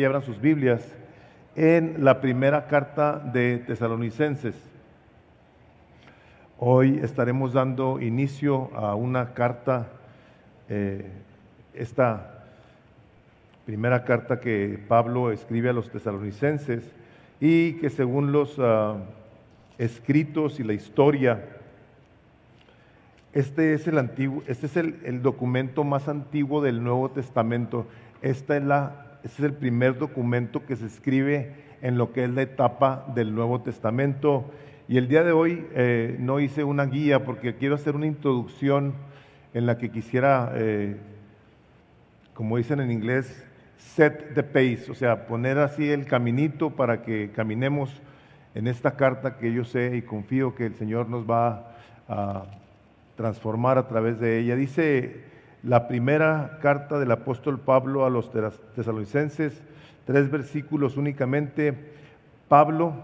y abran sus Biblias en la primera carta de Tesalonicenses. Hoy estaremos dando inicio a una carta, eh, esta primera carta que Pablo escribe a los tesalonicenses y que según los uh, escritos y la historia, este es el antiguo, este es el documento más antiguo del Nuevo Testamento. Esta es la este es el primer documento que se escribe en lo que es la etapa del Nuevo Testamento. Y el día de hoy eh, no hice una guía porque quiero hacer una introducción en la que quisiera, eh, como dicen en inglés, set the pace, o sea, poner así el caminito para que caminemos en esta carta que yo sé y confío que el Señor nos va a transformar a través de ella. Dice la primera carta del apóstol Pablo a los tesalonicenses, tres versículos únicamente, Pablo,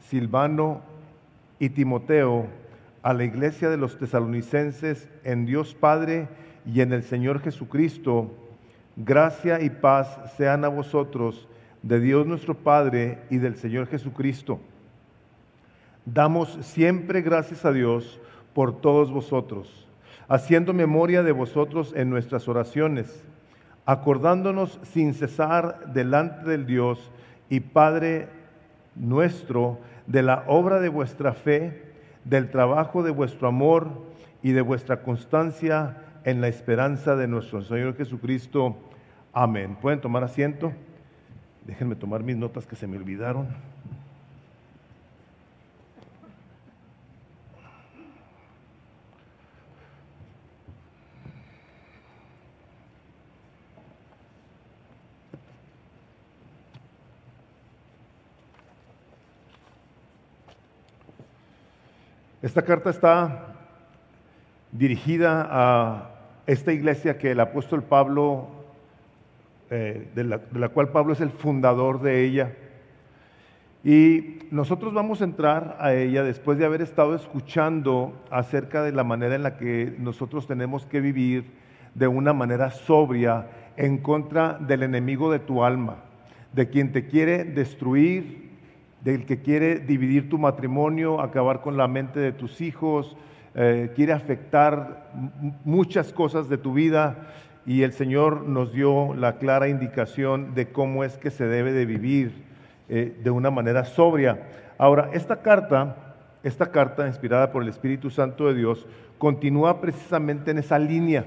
Silvano y Timoteo, a la iglesia de los tesalonicenses en Dios Padre y en el Señor Jesucristo, gracia y paz sean a vosotros de Dios nuestro Padre y del Señor Jesucristo. Damos siempre gracias a Dios por todos vosotros haciendo memoria de vosotros en nuestras oraciones, acordándonos sin cesar delante del Dios y Padre nuestro de la obra de vuestra fe, del trabajo de vuestro amor y de vuestra constancia en la esperanza de nuestro Señor Jesucristo. Amén. ¿Pueden tomar asiento? Déjenme tomar mis notas que se me olvidaron. Esta carta está dirigida a esta iglesia que el apóstol Pablo, eh, de, la, de la cual Pablo es el fundador de ella. Y nosotros vamos a entrar a ella después de haber estado escuchando acerca de la manera en la que nosotros tenemos que vivir de una manera sobria en contra del enemigo de tu alma, de quien te quiere destruir, del que quiere dividir tu matrimonio, acabar con la mente de tus hijos, eh, quiere afectar muchas cosas de tu vida y el Señor nos dio la clara indicación de cómo es que se debe de vivir eh, de una manera sobria. Ahora, esta carta, esta carta inspirada por el Espíritu Santo de Dios, continúa precisamente en esa línea.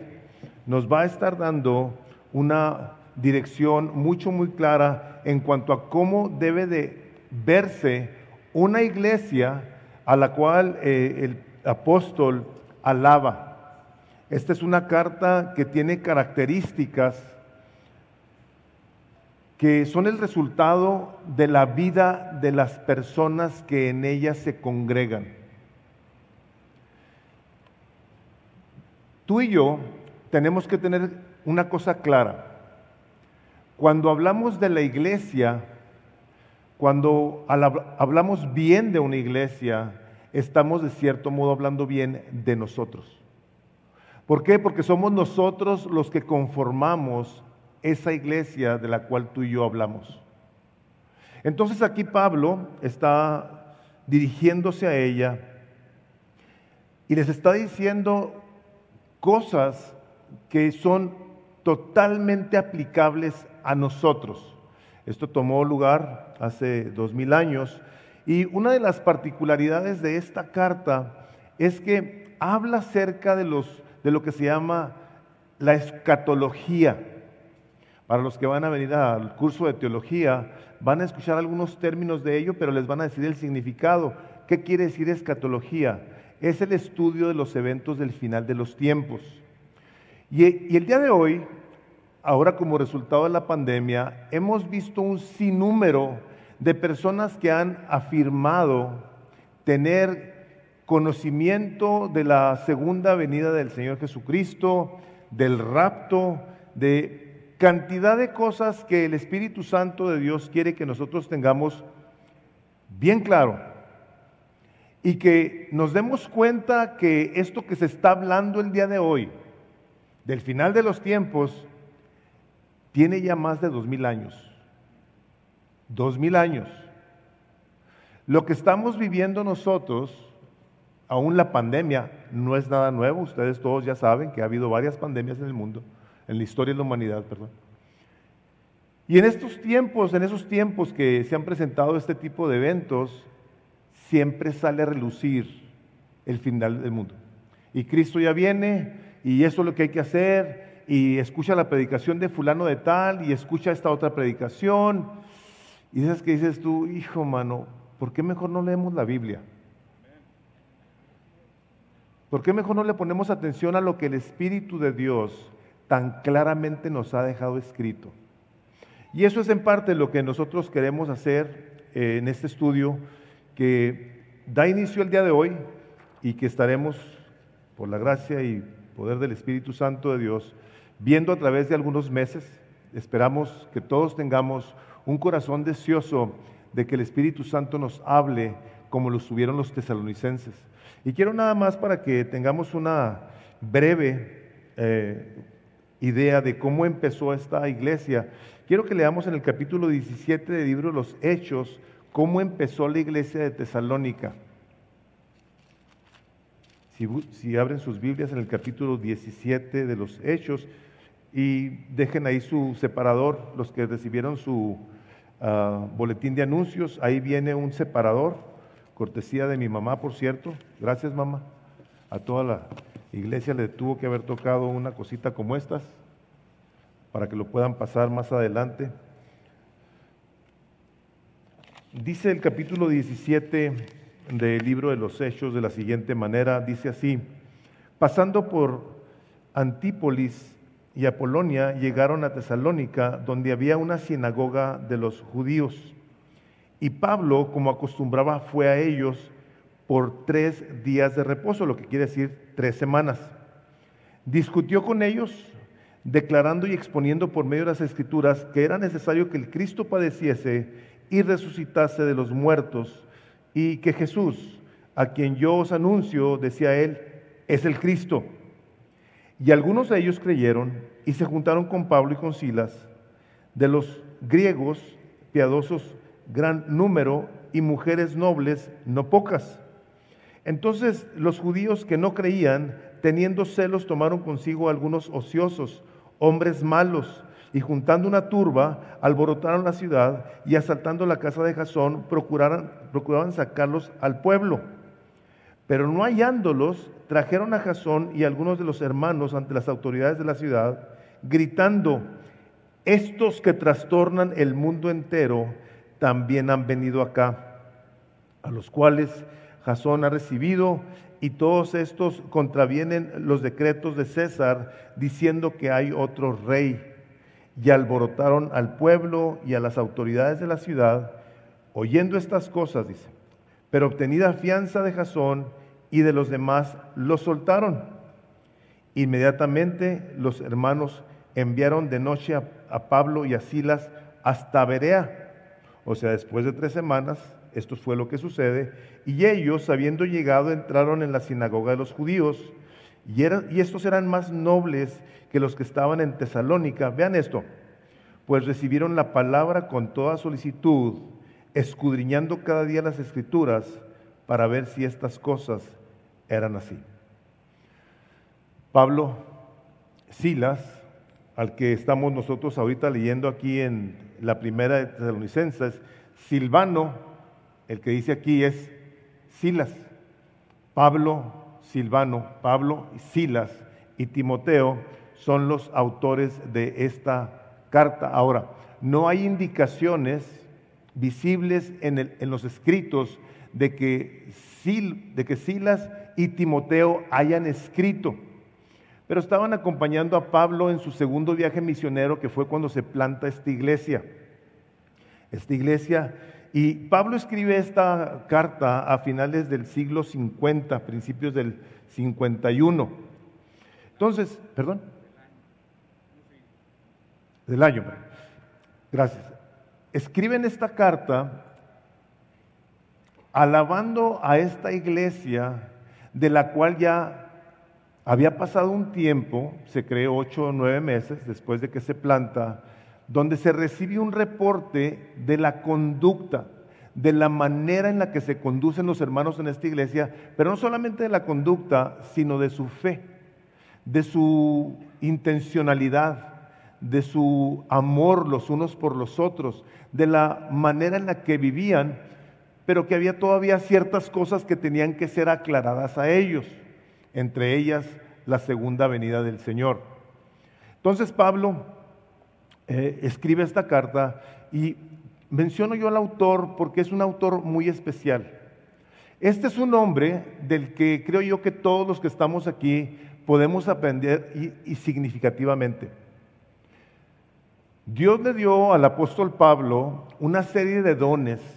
Nos va a estar dando una dirección mucho, muy clara en cuanto a cómo debe de verse una iglesia a la cual eh, el apóstol alaba. Esta es una carta que tiene características que son el resultado de la vida de las personas que en ella se congregan. Tú y yo tenemos que tener una cosa clara. Cuando hablamos de la iglesia, cuando hablamos bien de una iglesia, estamos de cierto modo hablando bien de nosotros. ¿Por qué? Porque somos nosotros los que conformamos esa iglesia de la cual tú y yo hablamos. Entonces aquí Pablo está dirigiéndose a ella y les está diciendo cosas que son totalmente aplicables a nosotros. Esto tomó lugar hace dos mil años y una de las particularidades de esta carta es que habla acerca de, los, de lo que se llama la escatología. Para los que van a venir al curso de teología, van a escuchar algunos términos de ello, pero les van a decir el significado. ¿Qué quiere decir escatología? Es el estudio de los eventos del final de los tiempos. Y, y el día de hoy ahora como resultado de la pandemia, hemos visto un sinnúmero de personas que han afirmado tener conocimiento de la segunda venida del Señor Jesucristo, del rapto, de cantidad de cosas que el Espíritu Santo de Dios quiere que nosotros tengamos bien claro y que nos demos cuenta que esto que se está hablando el día de hoy, del final de los tiempos, tiene ya más de dos mil años. Dos mil años. Lo que estamos viviendo nosotros, aún la pandemia, no es nada nuevo. Ustedes todos ya saben que ha habido varias pandemias en el mundo, en la historia de la humanidad, perdón. Y en estos tiempos, en esos tiempos que se han presentado este tipo de eventos, siempre sale a relucir el final del mundo. Y Cristo ya viene y eso es lo que hay que hacer y escucha la predicación de fulano de tal y escucha esta otra predicación. Y esas que dices tú, hijo mano, ¿por qué mejor no leemos la Biblia? ¿Por qué mejor no le ponemos atención a lo que el Espíritu de Dios tan claramente nos ha dejado escrito? Y eso es en parte lo que nosotros queremos hacer eh, en este estudio que da inicio el día de hoy y que estaremos, por la gracia y poder del Espíritu Santo de Dios, viendo a través de algunos meses. Esperamos que todos tengamos un corazón deseoso de que el Espíritu Santo nos hable como lo tuvieron los tesalonicenses. Y quiero nada más para que tengamos una breve eh, idea de cómo empezó esta iglesia. Quiero que leamos en el capítulo 17 del libro los Hechos cómo empezó la iglesia de Tesalónica. Si, abren sus Biblias en el capítulo 17 de los Hechos y dejen ahí su separador, los que recibieron su ah, boletín de anuncios, ahí viene un separador, cortesía de mi mamá, por cierto. Gracias, mamá. A toda la iglesia le tuvo que haber tocado una cosita como estas para que lo puedan pasar más adelante. Dice el capítulo 17 del libro de los Hechos de la siguiente manera, dice así, pasando por Antípolis y Apolonia, llegaron a Tesalónica, donde había una sinagoga de los judíos. Y Pablo, como acostumbraba, fue a ellos por tres días de reposo, lo que quiere decir tres semanas. Discutió con ellos, declarando y exponiendo por medio de las escrituras que era necesario que el Cristo padeciese y resucitase de los muertos, y que Jesús, a quien yo os anuncio, decía él, es el Cristo. Y algunos de ellos creyeron y se juntaron con Pablo y con Silas, de los griegos piadosos gran número y mujeres nobles no pocas. Entonces los judíos que no creían, teniendo celos, tomaron consigo algunos ociosos, hombres malos, y juntando una turba, alborotaron la ciudad y asaltando la casa de Jasón, procuraban sacarlos al pueblo. Pero no hallándolos, trajeron a Jasón y algunos de los hermanos ante las autoridades de la ciudad, gritando, estos que trastornan el mundo entero también han venido acá, a los cuales Jasón ha recibido y todos estos contravienen los decretos de César diciendo que hay otro rey y alborotaron al pueblo y a las autoridades de la ciudad, oyendo estas cosas, dice, pero obtenida fianza de Jasón y de los demás, los soltaron. Inmediatamente los hermanos enviaron de noche a, Pablo y a Silas hasta Berea. O sea, después de tres semanas, esto fue lo que sucede, y ellos, habiendo llegado, entraron en la sinagoga de los judíos, y, y estos eran más nobles que los que estaban en Tesalónica. Vean esto, pues recibieron la palabra con toda solicitud, escudriñando cada día las escrituras para ver si estas cosas eran así. Pablo, Silas, al que estamos nosotros ahorita leyendo aquí en la primera de Tesalonicenses, Silvano, el que dice aquí es Silas, Pablo, Silvano, Pablo, Silas y Timoteo son los autores de esta carta. Ahora, no hay indicaciones visibles en, los escritos de que, de que Silas y Timoteo hayan escrito, pero estaban acompañando a Pablo en su segundo viaje misionero, que fue cuando se planta esta iglesia. Esta iglesia, y Pablo escribe esta carta a finales del siglo 50, principios del 51. Entonces, perdón del año. Gracias. Escriben esta carta alabando a esta iglesia de la cual ya había pasado un tiempo, se creó ocho o nueve meses después de que se planta donde se recibe un reporte de la conducta, de la manera en la que se conducen los hermanos en esta iglesia, pero no solamente de la conducta, sino de su fe, de su intencionalidad, de su amor los unos por los otros, de la manera en la que vivían, pero que había todavía ciertas cosas que tenían que ser aclaradas a ellos, entre ellas la segunda venida del Señor. Entonces Pablo eh, escribe esta carta y menciono yo al autor porque es un autor muy especial. Este es un hombre del que creo yo que todos los que estamos aquí podemos aprender y significativamente. Dios le dio al apóstol Pablo una serie de dones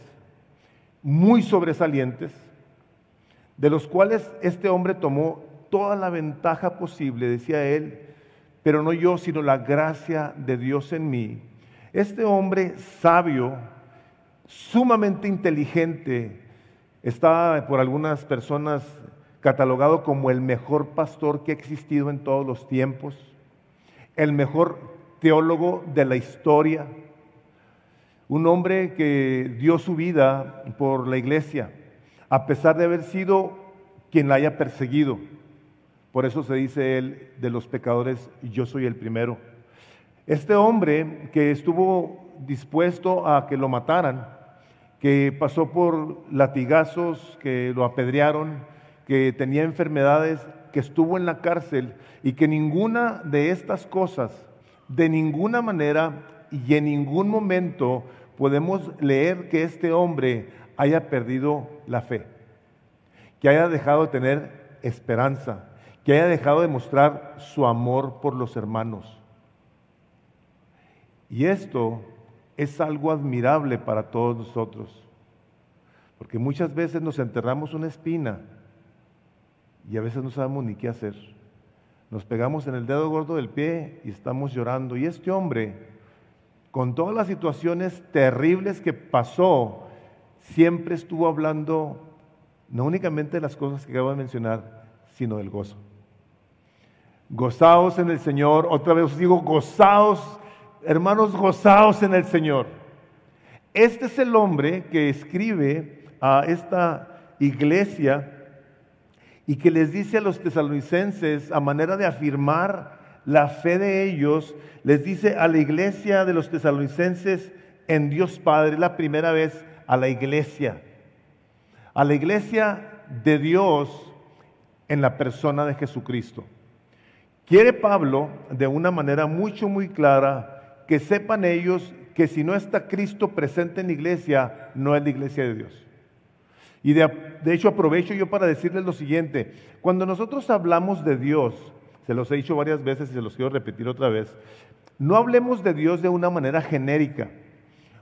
muy sobresalientes, de los cuales este hombre tomó toda la ventaja posible, decía él, pero no yo, sino la gracia de Dios en mí. Este hombre sabio, sumamente inteligente, está por algunas personas catalogado como el mejor pastor que ha existido en todos los tiempos, el mejor teólogo de la historia, un hombre que dio su vida por la iglesia, a pesar de haber sido quien la haya perseguido. Por eso se dice él de los pecadores, yo soy el primero. Este hombre que estuvo dispuesto a que lo mataran, que pasó por latigazos, que lo apedrearon, que tenía enfermedades, que estuvo en la cárcel y que ninguna de estas cosas de ninguna manera y en ningún momento podemos leer que este hombre haya perdido la fe, que haya dejado de tener esperanza, que haya dejado de mostrar su amor por los hermanos. Y esto es algo admirable para todos nosotros, porque muchas veces nos enterramos una espina y a veces no sabemos ni qué hacer nos pegamos en el dedo gordo del pie y estamos llorando. Y este hombre, con todas las situaciones terribles que pasó, siempre estuvo hablando no únicamente de las cosas que acabo de mencionar, sino del gozo. Gozaos en el Señor, otra vez os digo, gozaos, hermanos, gozaos en el Señor. Este es el hombre que escribe a esta iglesia y que les dice a los tesalonicenses, a manera de afirmar la fe de ellos, les dice a la iglesia de los tesalonicenses en Dios Padre, la primera vez a la iglesia, a la iglesia de Dios en la persona de Jesucristo. Quiere Pablo, de una manera mucho, muy clara, que sepan ellos que si no está Cristo presente en la iglesia, no es la iglesia de Dios. Y de, hecho aprovecho yo para decirles lo siguiente, cuando nosotros hablamos de Dios, se los he dicho varias veces y se los quiero repetir otra vez, no hablemos de Dios de una manera genérica.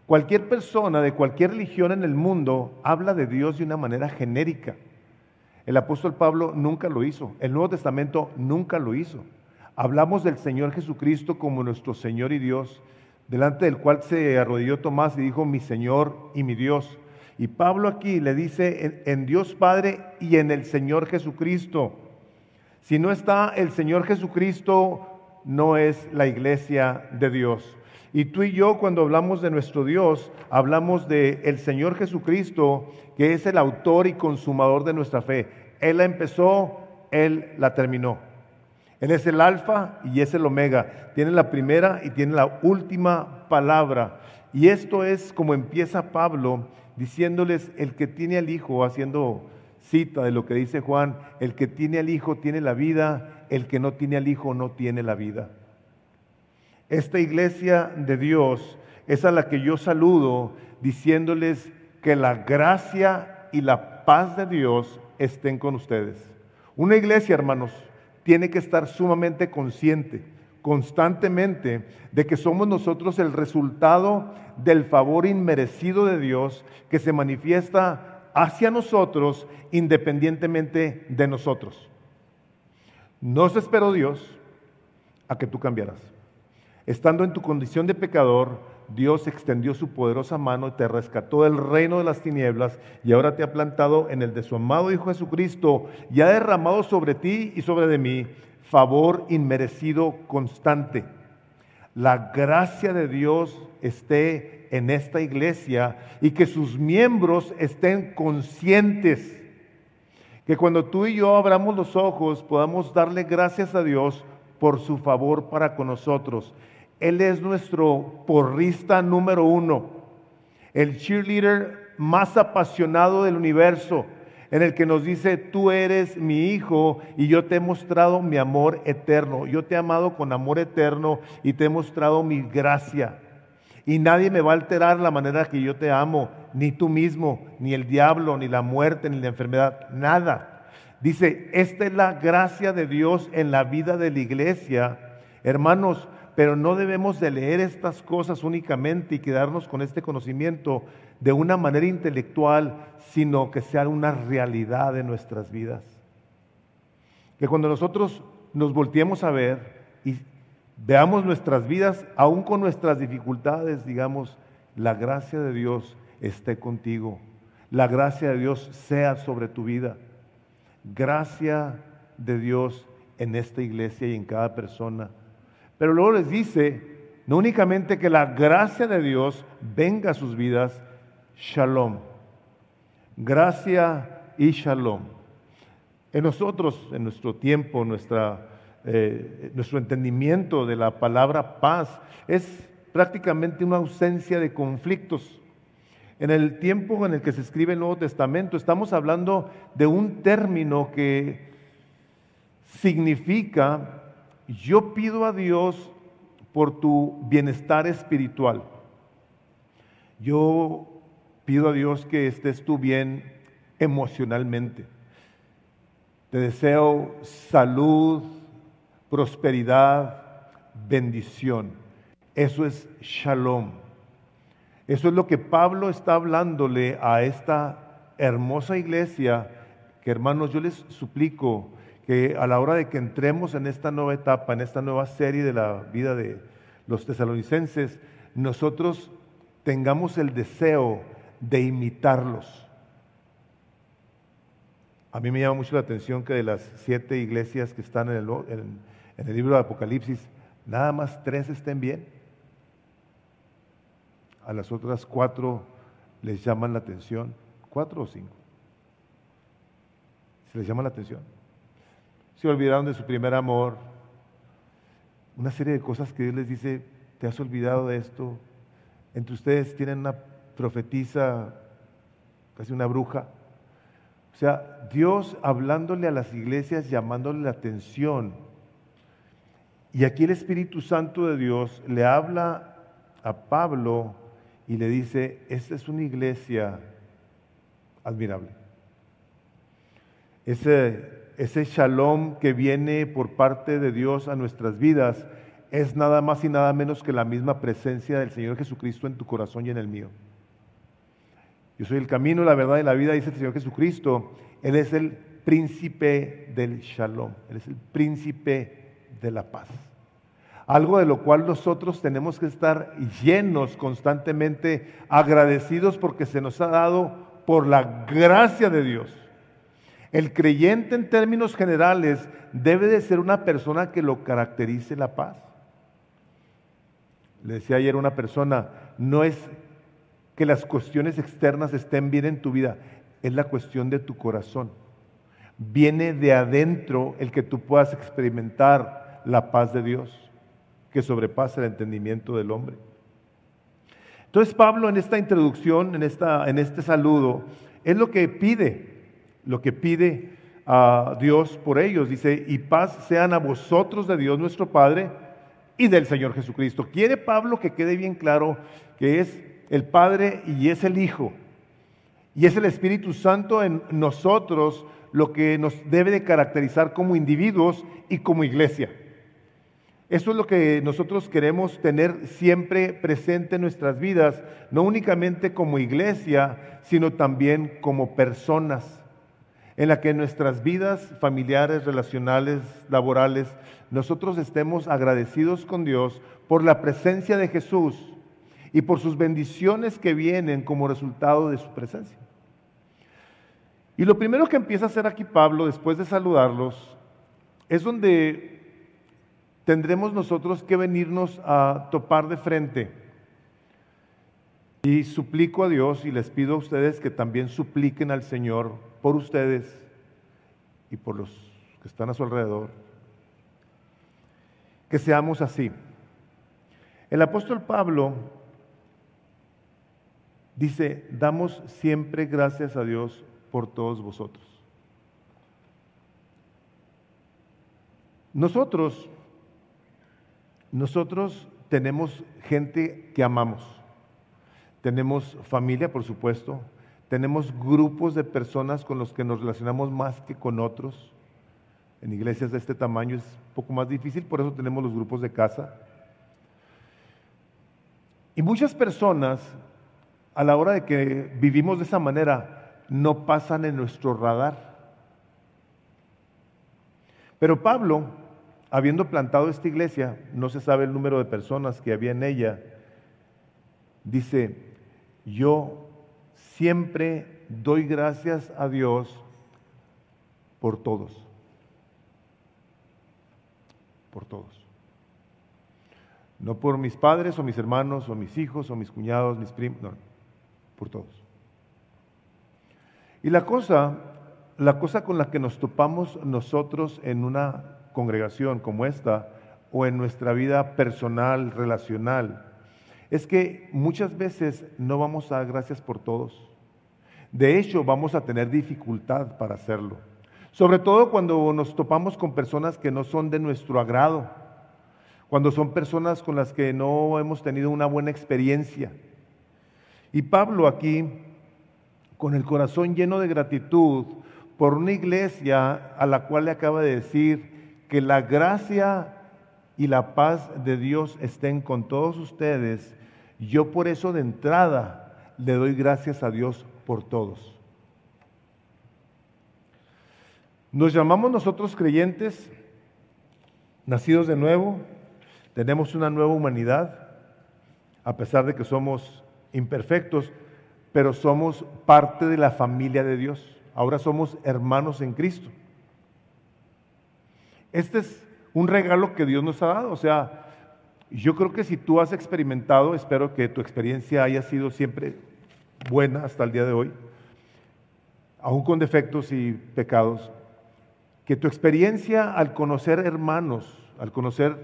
Cualquier persona de cualquier religión en el mundo habla de Dios de una manera genérica. El apóstol Pablo nunca lo hizo, el Nuevo Testamento nunca lo hizo. Hablamos del Señor Jesucristo como nuestro Señor y Dios, delante del cual se arrodilló Tomás y dijo, mi Señor y mi Dios. Y Pablo aquí le dice en, Dios Padre y en el Señor Jesucristo. Si no está el Señor Jesucristo, no es la iglesia de Dios. Y tú y yo cuando hablamos de nuestro Dios, hablamos de el Señor Jesucristo, que es el autor y consumador de nuestra fe. Él la empezó, Él la terminó. Él es el alfa y es el omega. Tiene la primera y tiene la última palabra. Y esto es como empieza Pablo diciéndoles, el que tiene al Hijo, haciendo cita de lo que dice Juan, el que tiene al Hijo tiene la vida, el que no tiene al Hijo no tiene la vida. Esta iglesia de Dios es a la que yo saludo diciéndoles que la gracia y la paz de Dios estén con ustedes. Una iglesia, hermanos, tiene que estar sumamente consciente constantemente de que somos nosotros el resultado del favor inmerecido de Dios que se manifiesta hacia nosotros independientemente de nosotros. No se esperó Dios a que tú cambiaras. Estando en tu condición de pecador, Dios extendió su poderosa mano y te rescató del reino de las tinieblas y ahora te ha plantado en el de su amado Hijo Jesucristo y ha derramado sobre ti y sobre de mí favor inmerecido constante. La gracia de Dios esté en esta iglesia y que sus miembros estén conscientes. Que cuando tú y yo abramos los ojos podamos darle gracias a Dios por su favor para con nosotros. Él es nuestro porrista número uno, el cheerleader más apasionado del universo en el que nos dice, tú eres mi hijo y yo te he mostrado mi amor eterno. Yo te he amado con amor eterno y te he mostrado mi gracia. Y nadie me va a alterar la manera que yo te amo, ni tú mismo, ni el diablo, ni la muerte, ni la enfermedad, nada. Dice, esta es la gracia de Dios en la vida de la iglesia. Hermanos, pero no debemos de leer estas cosas únicamente y quedarnos con este conocimiento de una manera intelectual, sino que sea una realidad de nuestras vidas. Que cuando nosotros nos volteemos a ver y veamos nuestras vidas, aún con nuestras dificultades, digamos, la gracia de Dios esté contigo. La gracia de Dios sea sobre tu vida. Gracia de Dios en esta iglesia y en cada persona. Pero luego les dice, no únicamente que la gracia de Dios venga a sus vidas, shalom. Gracia y shalom. En nosotros, en nuestro tiempo, nuestra, eh, nuestro entendimiento de la palabra paz es prácticamente una ausencia de conflictos. En el tiempo en el que se escribe el Nuevo Testamento estamos hablando de un término que significa yo pido a Dios por tu bienestar espiritual. Yo pido a Dios que estés tú bien emocionalmente. Te deseo salud, prosperidad, bendición. Eso es shalom. Eso es lo que Pablo está hablándole a esta hermosa iglesia, que hermanos, yo les suplico, que a la hora de que entremos en esta nueva etapa, en esta nueva serie de la vida de los tesalonicenses, nosotros tengamos el deseo de imitarlos. A mí me llama mucho la atención que de las siete iglesias que están en el, en el libro de Apocalipsis, nada más tres estén bien. A las otras cuatro les llaman la atención, cuatro o cinco. Se les llama la atención se olvidaron de su primer amor, una serie de cosas que Dios les dice, te has olvidado de esto, entre ustedes tienen una profetisa, casi una bruja. O sea, Dios hablándole a las iglesias, llamándole la atención. Y aquí el Espíritu Santo de Dios le habla a Pablo y le dice, esta es una iglesia admirable. Ese ese shalom que viene por parte de Dios a nuestras vidas es nada más y nada menos que la misma presencia del Señor Jesucristo en tu corazón y en el mío. Yo soy el camino, la verdad y la vida, dice el Señor Jesucristo. Él es el príncipe del shalom, Él es el príncipe de la paz. Algo de lo cual nosotros tenemos que estar llenos constantemente, agradecidos porque se nos ha dado por la gracia de Dios. El creyente en términos generales debe de ser una persona que lo caracterice la paz. Le decía ayer una persona, no es que las cuestiones externas estén bien en tu vida, es la cuestión de tu corazón. Viene de adentro el que tú puedas experimentar la paz de Dios, que sobrepasa el entendimiento del hombre. Entonces Pablo en esta introducción, en, esta, en este saludo, es lo que pide lo que pide a Dios por ellos. Dice, y paz sean a vosotros de Dios nuestro Padre y del Señor Jesucristo. Quiere Pablo que quede bien claro que es el Padre y es el Hijo. Y es el Espíritu Santo en nosotros lo que nos debe de caracterizar como individuos y como iglesia. Eso es lo que nosotros queremos tener siempre presente en nuestras vidas, no únicamente como iglesia, sino también como personas en la que nuestras vidas familiares, relacionales, laborales, nosotros estemos agradecidos con Dios por la presencia de Jesús y por sus bendiciones que vienen como resultado de su presencia. Y lo primero que empieza a hacer aquí Pablo, después de saludarlos, es donde tendremos nosotros que venirnos a topar de frente. Y suplico a Dios y les pido a ustedes que también supliquen al Señor por ustedes y por los que están a su alrededor. Que seamos así. El apóstol Pablo dice, damos siempre gracias a Dios por todos vosotros. Nosotros, nosotros tenemos gente que amamos. Tenemos familia, por supuesto. Tenemos grupos de personas con los que nos relacionamos más que con otros. En iglesias de este tamaño es un poco más difícil, por eso tenemos los grupos de casa. Y muchas personas, a la hora de que vivimos de esa manera, no pasan en nuestro radar. Pero Pablo, habiendo plantado esta iglesia, no se sabe el número de personas que había en ella, dice, yo siempre doy gracias a Dios por todos. Por todos. No por mis padres o mis hermanos o mis hijos o mis cuñados, mis primos, por todos. Y la cosa, la cosa con la que nos topamos nosotros en una congregación como esta o en nuestra vida personal, relacional, es que muchas veces no vamos a dar gracias por todos. De hecho, vamos a tener dificultad para hacerlo. Sobre todo cuando nos topamos con personas que no son de nuestro agrado, cuando son personas con las que no hemos tenido una buena experiencia. Y Pablo aquí, con el corazón lleno de gratitud por una iglesia a la cual le acaba de decir que la gracia y la paz de Dios estén con todos ustedes, yo por eso de entrada le doy gracias a Dios por todos. Nos llamamos nosotros creyentes, nacidos de nuevo, tenemos una nueva humanidad, a pesar de que somos imperfectos, pero somos parte de la familia de Dios. Ahora somos hermanos en Cristo. Este es un regalo que Dios nos ha dado. O sea, yo creo que si tú has experimentado, espero que tu experiencia haya sido siempre buena hasta el día de hoy, aún con defectos y pecados, que tu experiencia al conocer hermanos, al conocer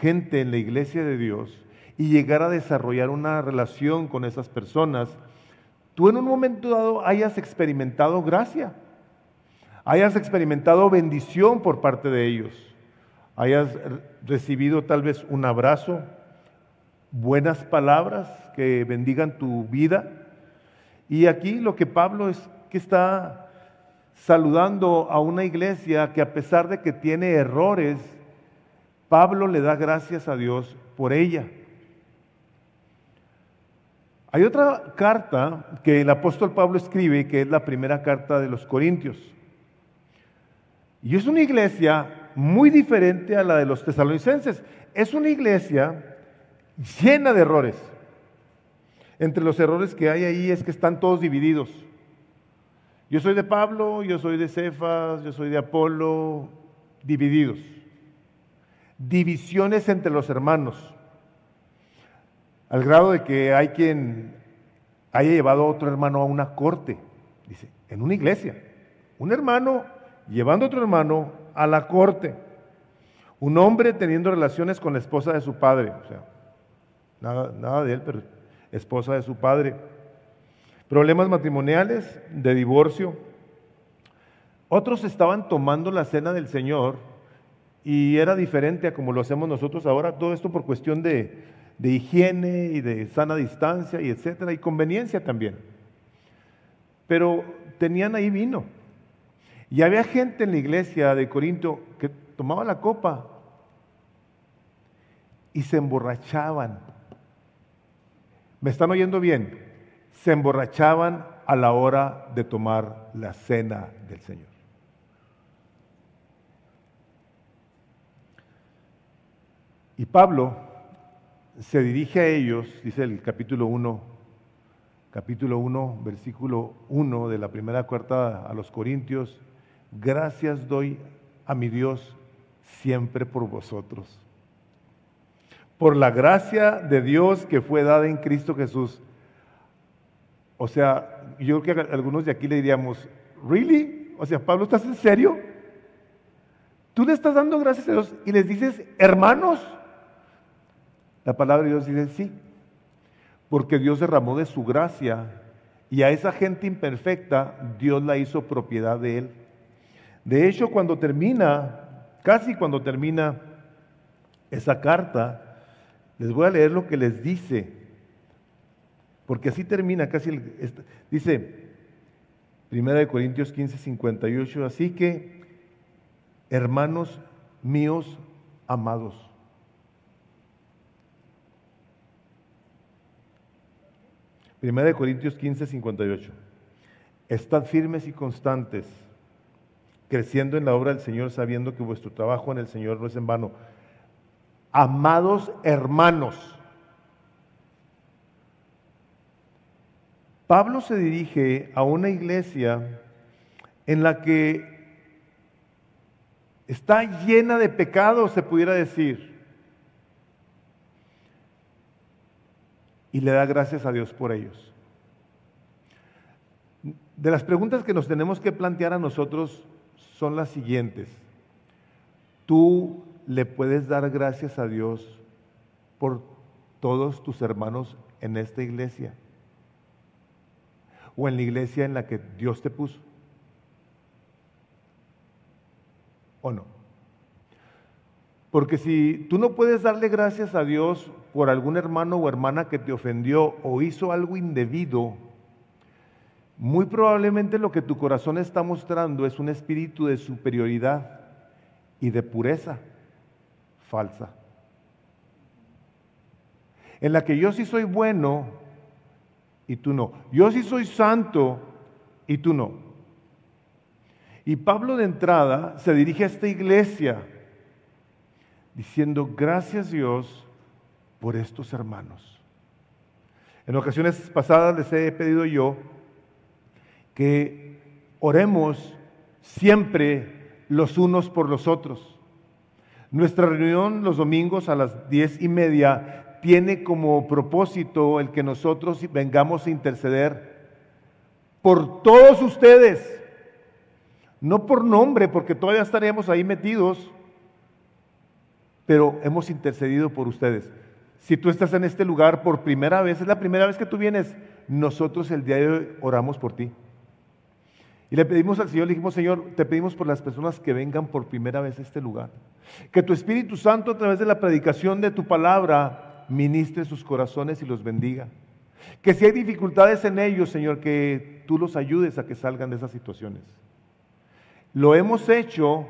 gente en la iglesia de Dios y llegar a desarrollar una relación con esas personas, tú en un momento dado hayas experimentado gracia, hayas experimentado bendición por parte de ellos hayas recibido tal vez un abrazo, buenas palabras que bendigan tu vida. Y aquí lo que Pablo es que está saludando a una iglesia que a pesar de que tiene errores, Pablo le da gracias a Dios por ella. Hay otra carta que el apóstol Pablo escribe, que es la primera carta de los Corintios. Y es una iglesia muy diferente a la de los tesalonicenses. Es una iglesia llena de errores. Entre los errores que hay ahí es que están todos divididos. Yo soy de Pablo, yo soy de Cefas, yo soy de Apolo, divididos. Divisiones entre los hermanos, al grado de que hay quien haya llevado a otro hermano a una corte, dice, en una iglesia. Un hermano llevando a otro hermano a la corte. Un hombre teniendo relaciones con la esposa de su padre, o sea, nada, de él, pero esposa de su padre. Problemas matrimoniales, de divorcio. Otros estaban tomando la cena del Señor y era diferente a como lo hacemos nosotros ahora, todo esto por cuestión de, de higiene y de sana distancia y etcétera, y conveniencia también. Pero tenían ahí vino. Y había gente en la iglesia de Corinto que tomaba la copa y se emborrachaban. ¿Me están oyendo bien? Se emborrachaban a la hora de tomar la cena del Señor. Y Pablo se dirige a ellos, dice el capítulo 1, capítulo 1, versículo 1 de la primera carta a los Corintios, Gracias doy a mi Dios siempre por vosotros. por la gracia de Dios que fue dada en Cristo Jesús. O sea, yo creo que algunos de aquí le diríamos, ¿really? O sea, Pablo, ¿estás en serio? Tú le estás dando gracias a Dios y les dices, hermanos. La palabra de Dios dice, sí, porque Dios derramó de su gracia y a esa gente imperfecta Dios la hizo propiedad de él. De hecho, cuando termina, casi cuando termina esa carta, les voy a leer lo que les dice, porque así termina casi, dice, 1 Corintios 15, 58, así que, hermanos míos amados, Primera de Corintios 15, 58. Estad firmes y constantes, creciendo en la obra del Señor, sabiendo que vuestro trabajo en el Señor no es en vano. Amados hermanos, Pablo se dirige a una iglesia en la que está llena de pecados, se pudiera decir. Y le da gracias a Dios por ellos. De las preguntas que nos tenemos que plantear a nosotros son las siguientes. ¿Tú le puedes dar gracias a Dios por todos tus hermanos en esta iglesia o en la iglesia en la que Dios te puso. ¿O no? Porque si tú no puedes darle gracias a Dios por algún hermano o hermana que te ofendió o hizo algo indebido, muy probablemente lo que tu corazón está mostrando es un espíritu de superioridad y de pureza falsa. En la que yo sí soy bueno y tú no. Yo sí soy santo y tú no. Y Pablo de entrada se dirige a esta iglesia diciendo, gracias Dios por estos hermanos. En ocasiones pasadas les he pedido yo que oremos siempre los unos por los otros. Nuestra reunión los domingos a las diez y media tiene como propósito el que nosotros vengamos a interceder por todos ustedes, no por nombre, porque todavía estaríamos ahí metidos, pero hemos intercedido por ustedes. Si tú estás en este lugar por primera vez, es la primera vez que tú vienes, nosotros el día de hoy oramos por ti. Y le pedimos al Señor, le dijimos, Señor, te pedimos por las personas que vengan por primera vez a este lugar. Que tu Espíritu Santo a través de la predicación de tu palabra ministre sus corazones y los bendiga. Que si hay dificultades en ellos, Señor, que tú los ayudes a que salgan de esas situaciones. Lo hemos hecho,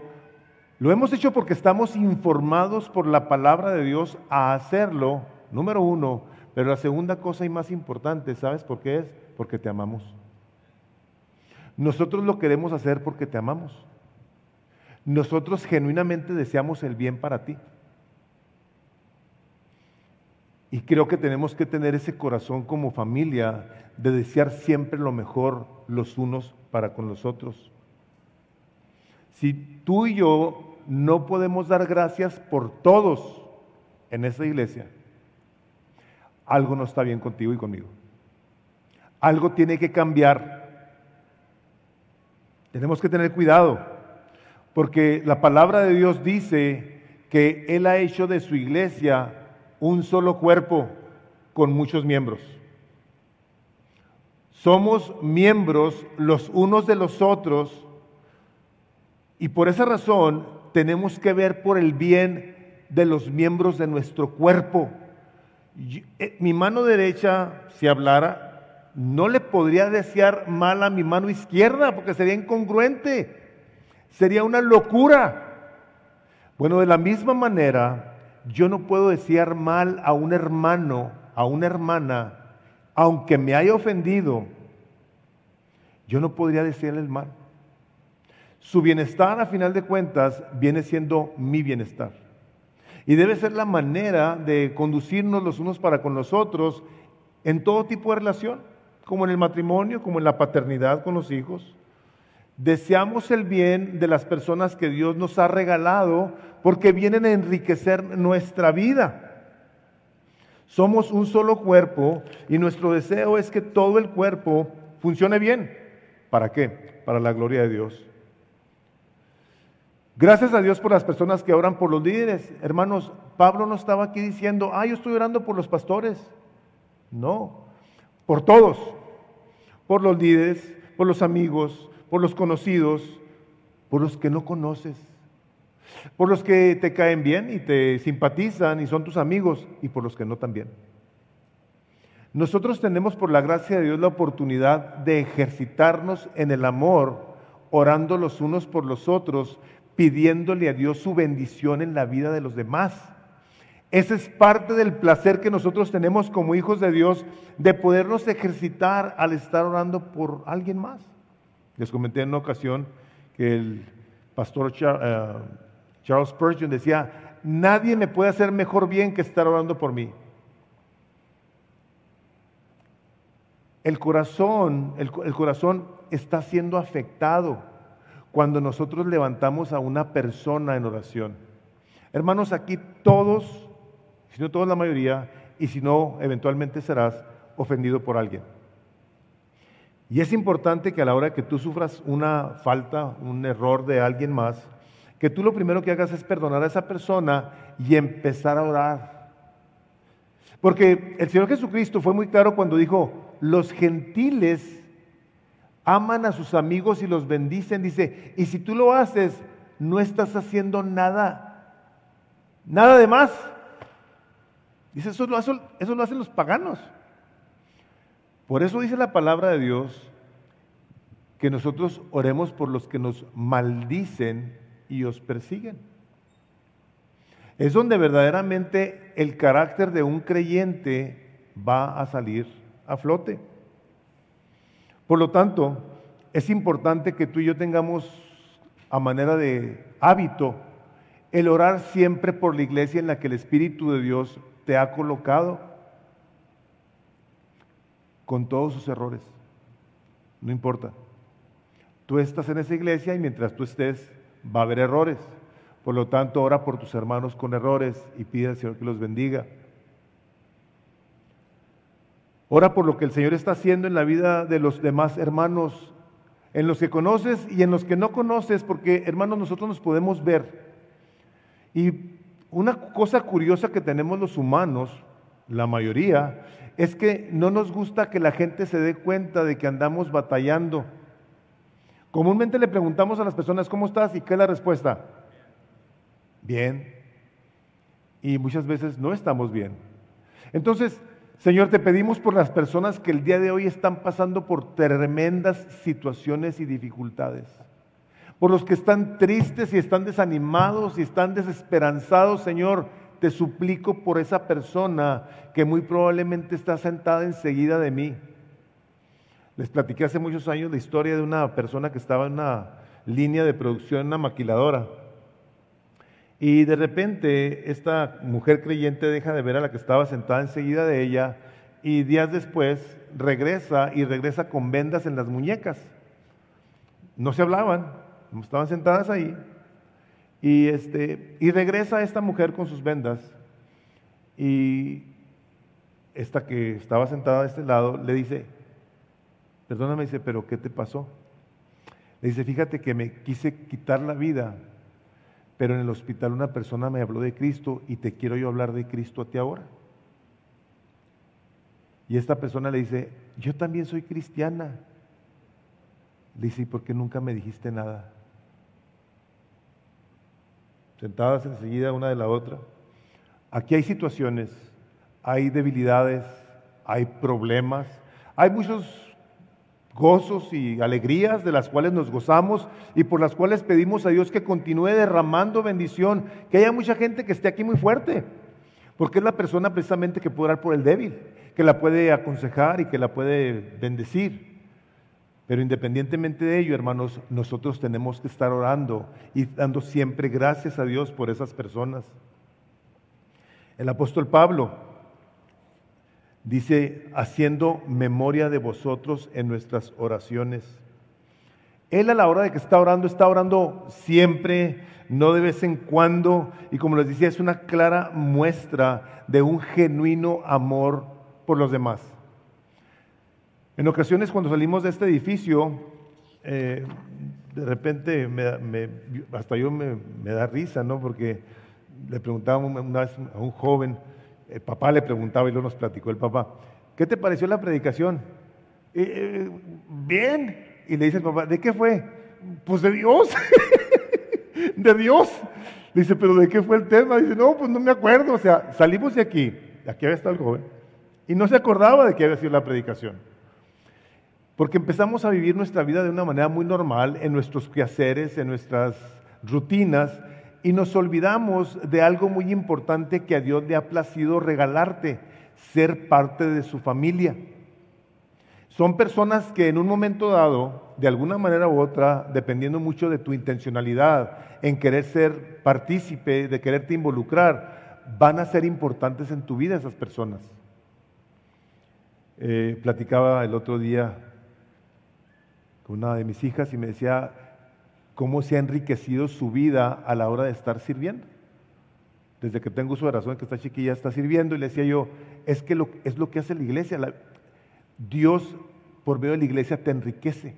lo hemos hecho porque estamos informados por la palabra de Dios a hacerlo, número uno. Pero la segunda cosa y más importante, ¿sabes por qué es? Porque te amamos. Nosotros lo queremos hacer porque te amamos. Nosotros genuinamente deseamos el bien para ti. Y creo que tenemos que tener ese corazón como familia de desear siempre lo mejor los unos para con los otros. Si tú y yo no podemos dar gracias por todos en esa iglesia, algo no está bien contigo y conmigo. Algo tiene que cambiar tenemos que tener cuidado, porque la palabra de Dios dice que Él ha hecho de su iglesia un solo cuerpo con muchos miembros. Somos miembros los unos de los otros y por esa razón tenemos que ver por el bien de los miembros de nuestro cuerpo. Eh, mi mano derecha, si hablara, no le podría desear mal a mi mano izquierda porque sería incongruente, sería una locura. Bueno, de la misma manera, yo no puedo desear mal a un hermano, a una hermana, aunque me haya ofendido, yo no podría desearle el mal. Su bienestar, a final de cuentas, viene siendo mi bienestar. Y debe ser la manera de conducirnos los unos para con los otros en todo tipo de relación como en el matrimonio, como en la paternidad con los hijos. Deseamos el bien de las personas que Dios nos ha regalado porque vienen a enriquecer nuestra vida. Somos un solo cuerpo y nuestro deseo es que todo el cuerpo funcione bien. ¿Para qué? Para la gloria de Dios. Gracias a Dios por las personas que oran por los líderes. Hermanos, Pablo no estaba aquí diciendo, ah, yo estoy orando por los pastores. No, por todos, por los líderes, por los amigos, por los conocidos, por los que no conoces, por los que te caen bien y te simpatizan y son tus amigos y por los que no también. Nosotros tenemos por la gracia de Dios la oportunidad de ejercitarnos en el amor, orando los unos por los otros, pidiéndole a Dios su bendición en la vida de los demás. Ese es parte del placer que nosotros tenemos como hijos de Dios de podernos ejercitar al estar orando por alguien más. Les comenté en una ocasión que el pastor eh, Charles Spurgeon decía, nadie me puede hacer mejor bien que estar orando por mí. El corazón, el corazón está siendo afectado cuando nosotros levantamos a una persona en oración. Hermanos, aquí todos, si no todos la mayoría, y si no, eventualmente serás ofendido por alguien. Y es importante que a la hora que tú sufras una falta, un error de alguien más, que tú lo primero que hagas es perdonar a esa persona y empezar a orar. Porque el Señor Jesucristo fue muy claro cuando dijo, los gentiles aman a sus amigos y los bendicen, dice, y si tú lo haces, no estás haciendo nada, nada de más. Dice, eso lo, hacen, eso lo hacen los paganos. Por eso dice la palabra de Dios que nosotros oremos por los que nos maldicen y os persiguen. Es donde verdaderamente el carácter de un creyente va a salir a flote. Por lo tanto, es importante que tú y yo tengamos a manera de hábito el orar siempre por la iglesia en la que el Espíritu de Dios te ha colocado, con todos sus errores. No importa. Tú estás en esa iglesia y mientras tú estés va a haber errores. Por lo tanto, ora por tus hermanos con errores y pide al Señor que los bendiga. Ora por lo que el Señor está haciendo en la vida de los demás hermanos, en los que conoces y en los que no conoces, porque hermanos nosotros nos podemos ver. Y una cosa curiosa que tenemos los humanos, la mayoría, es que no nos gusta que la gente se dé cuenta de que andamos batallando. Comúnmente le preguntamos a las personas, ¿cómo estás? ¿Y qué es la respuesta? Bien. Y muchas veces no estamos bien. Entonces, Señor, te pedimos por las personas que el día de hoy están pasando por tremendas situaciones y dificultades. Por los que están tristes y están desanimados y están desesperanzados, Señor, te suplico por esa persona que muy probablemente está sentada enseguida de mí. Les platiqué hace muchos años la historia de una persona que estaba en una línea de producción en una maquiladora. Y de repente esta mujer creyente deja de ver a la que estaba sentada enseguida de ella y días después regresa y regresa con vendas en las muñecas. No se hablaban, estaban sentadas ahí. Y, este, y regresa esta mujer con sus vendas y esta que estaba sentada de este lado le dice, perdóname, dice, pero ¿qué te pasó? Le dice, fíjate que me quise quitar la vida pero en el hospital una persona me habló de Cristo y te quiero yo hablar de Cristo a ti ahora. Y esta persona le dice, yo también soy cristiana. Le dice, ¿y por qué nunca me dijiste nada? Sentadas enseguida una de la otra. Aquí hay situaciones, hay debilidades, hay problemas, hay muchos gozos y alegrías de las cuales nos gozamos y por las cuales pedimos a Dios que continúe derramando bendición, que haya mucha gente que esté aquí muy fuerte, porque es la persona precisamente que puede orar por el débil, que la puede aconsejar y que la puede bendecir. Pero independientemente de ello, hermanos, nosotros tenemos que estar orando y dando siempre gracias a Dios por esas personas. El apóstol Pablo Dice, haciendo memoria de vosotros en nuestras oraciones. Él a la hora de que está orando, está orando siempre, no de vez en cuando, y como les decía, es una clara muestra de un genuino amor por los demás. En ocasiones cuando salimos de este edificio, eh, de repente hasta yo me, da risa, ¿no? Porque le preguntaba una vez a un joven, el papá le preguntaba y luego nos platicó el papá, ¿qué te pareció la predicación? Eh, bien. Y le dice el papá, ¿de qué fue? Pues de Dios. de Dios. Dice, ¿pero de qué fue el tema? Dice, no, pues no me acuerdo. O sea, salimos de aquí, aquí había estado el joven, y no se acordaba de que había sido la predicación. Porque empezamos a vivir nuestra vida de una manera muy normal, en nuestros quehaceres, en nuestras rutinas, y nos olvidamos de algo muy importante que a Dios le ha placido regalarte, ser parte de su familia. Son personas que en un momento dado, de alguna manera u otra, dependiendo mucho de tu intencionalidad en querer ser partícipe, de quererte involucrar, van a ser importantes en tu vida esas personas. Eh, platicaba el otro día con una de mis hijas y me decía cómo se ha enriquecido su vida a la hora de estar sirviendo. Desde que tengo su razón que esta chiquilla está sirviendo y le decía yo, es que lo, es lo que hace la iglesia. Dios por medio de la iglesia te enriquece,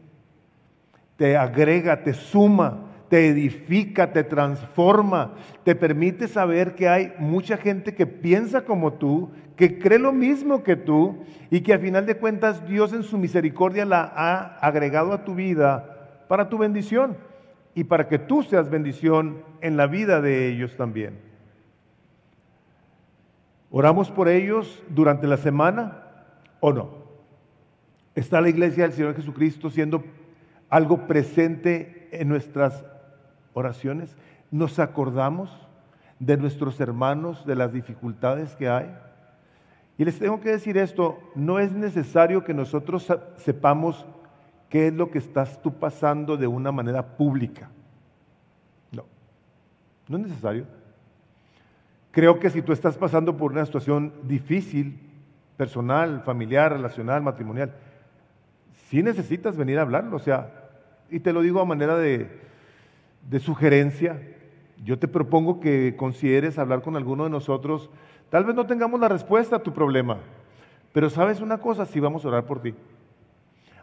te agrega, te suma, te edifica, te transforma, te permite saber que hay mucha gente que piensa como tú, que cree lo mismo que tú y que a final de cuentas Dios en su misericordia la ha agregado a tu vida para tu bendición y para que tú seas bendición en la vida de ellos también. ¿Oramos por ellos durante la semana o no? ¿Está la iglesia del Señor Jesucristo siendo algo presente en nuestras oraciones? ¿Nos acordamos de nuestros hermanos, de las dificultades que hay? Y les tengo que decir esto, no es necesario que nosotros sepamos qué es lo que estás tú pasando de una manera pública. No, no es necesario. Creo que si tú estás pasando por una situación difícil, personal, familiar, relacional, matrimonial, sí necesitas venir a hablarlo, o sea, y te lo digo a manera de, de sugerencia, yo te propongo que consideres hablar con alguno de nosotros, tal vez no tengamos la respuesta a tu problema, pero sabes una cosa, sí vamos a orar por ti.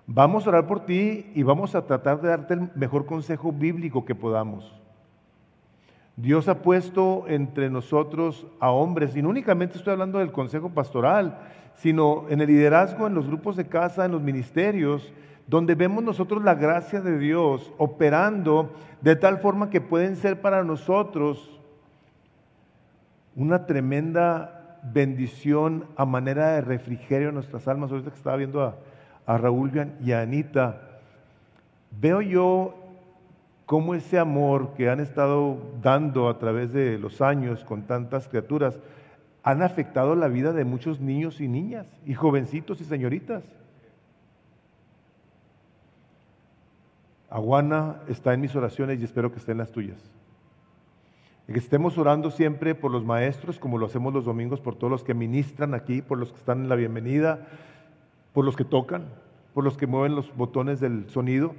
Vamos a orar por ti y vamos a tratar de darte el mejor consejo bíblico que podamos. Dios ha puesto entre nosotros a hombres, y no únicamente estoy hablando del consejo pastoral, sino en el liderazgo, en los grupos de casa, en los ministerios, donde vemos nosotros la gracia de Dios operando de tal forma que pueden ser para nosotros una tremenda bendición a manera de refrigerio en nuestras almas. Ahorita que estaba viendo a, a Raúl y a Anita, veo yo cómo ese amor que han estado dando a través de los años con tantas criaturas, han afectado la vida de muchos niños y niñas, y jovencitos y señoritas. Aguana está en mis oraciones y espero que esté en las tuyas. Que estemos orando siempre por los maestros, como lo hacemos los domingos, por todos los que ministran aquí, por los que están en la bienvenida, por los que tocan, por los que mueven los botones del sonido.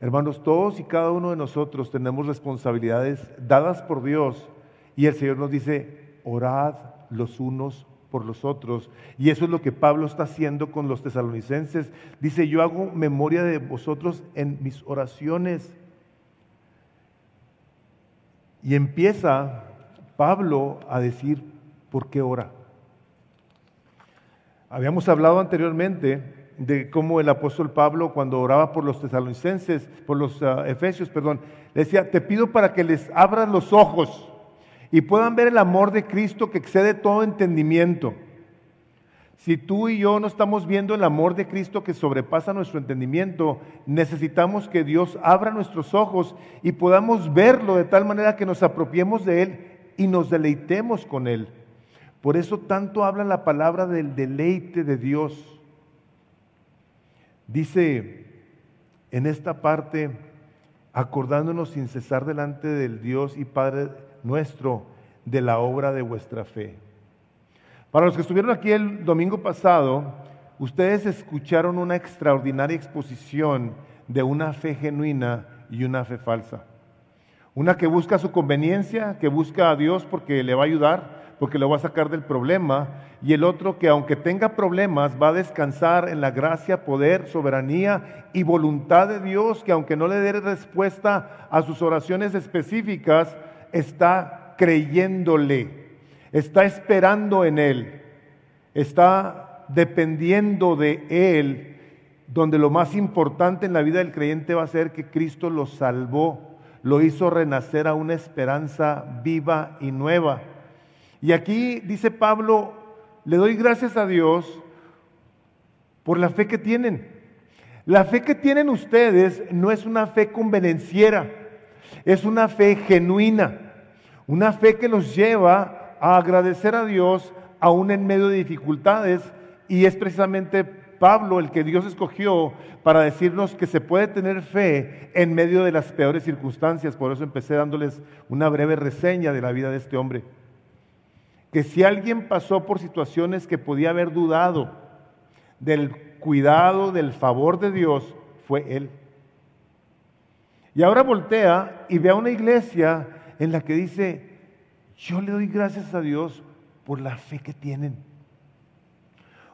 Hermanos, todos y cada uno de nosotros tenemos responsabilidades dadas por Dios y el Señor nos dice, orad los unos por los otros. Y eso es lo que Pablo está haciendo con los tesalonicenses. Dice, yo hago memoria de vosotros en mis oraciones. Y empieza Pablo a decir, ¿por qué ora? Habíamos hablado anteriormente de cómo el apóstol Pablo cuando oraba por los tesalonicenses, por los ah, efesios, perdón, decía, te pido para que les abras los ojos y puedan ver el amor de Cristo que excede todo entendimiento. Si tú y yo no estamos viendo el amor de Cristo que sobrepasa nuestro entendimiento, necesitamos que Dios abra nuestros ojos y podamos verlo de tal manera que nos apropiemos de Él y nos deleitemos con Él. Por eso tanto habla la palabra del deleite de Dios. Dice en esta parte, acordándonos sin cesar delante del Dios y Padre nuestro de la obra de vuestra fe. Para los que estuvieron aquí el domingo pasado, ustedes escucharon una extraordinaria exposición de una fe genuina y una fe falsa. Una que busca su conveniencia, que busca a Dios porque le va a ayudar, porque lo va a sacar del problema, y el otro que aunque tenga problemas va a descansar en la gracia, poder, soberanía y voluntad de Dios, que aunque no le dé respuesta a sus oraciones específicas, está creyéndole, está esperando en Él, está dependiendo de Él, donde lo más importante en la vida del creyente va a ser que Cristo lo salvó, lo hizo renacer a una esperanza viva y nueva. Y aquí dice Pablo, le doy gracias a Dios por la fe que tienen. La fe que tienen ustedes no es una fe convenenciera, es una fe genuina, una fe que los lleva a agradecer a Dios aún en medio de dificultades y es precisamente Pablo el que Dios escogió para decirnos que se puede tener fe en medio de las peores circunstancias. Por eso empecé dándoles una breve reseña de la vida de este hombre que si alguien pasó por situaciones que podía haber dudado del cuidado, del favor de Dios, fue él. Y ahora voltea y ve a una iglesia en la que dice, yo le doy gracias a Dios por la fe que tienen.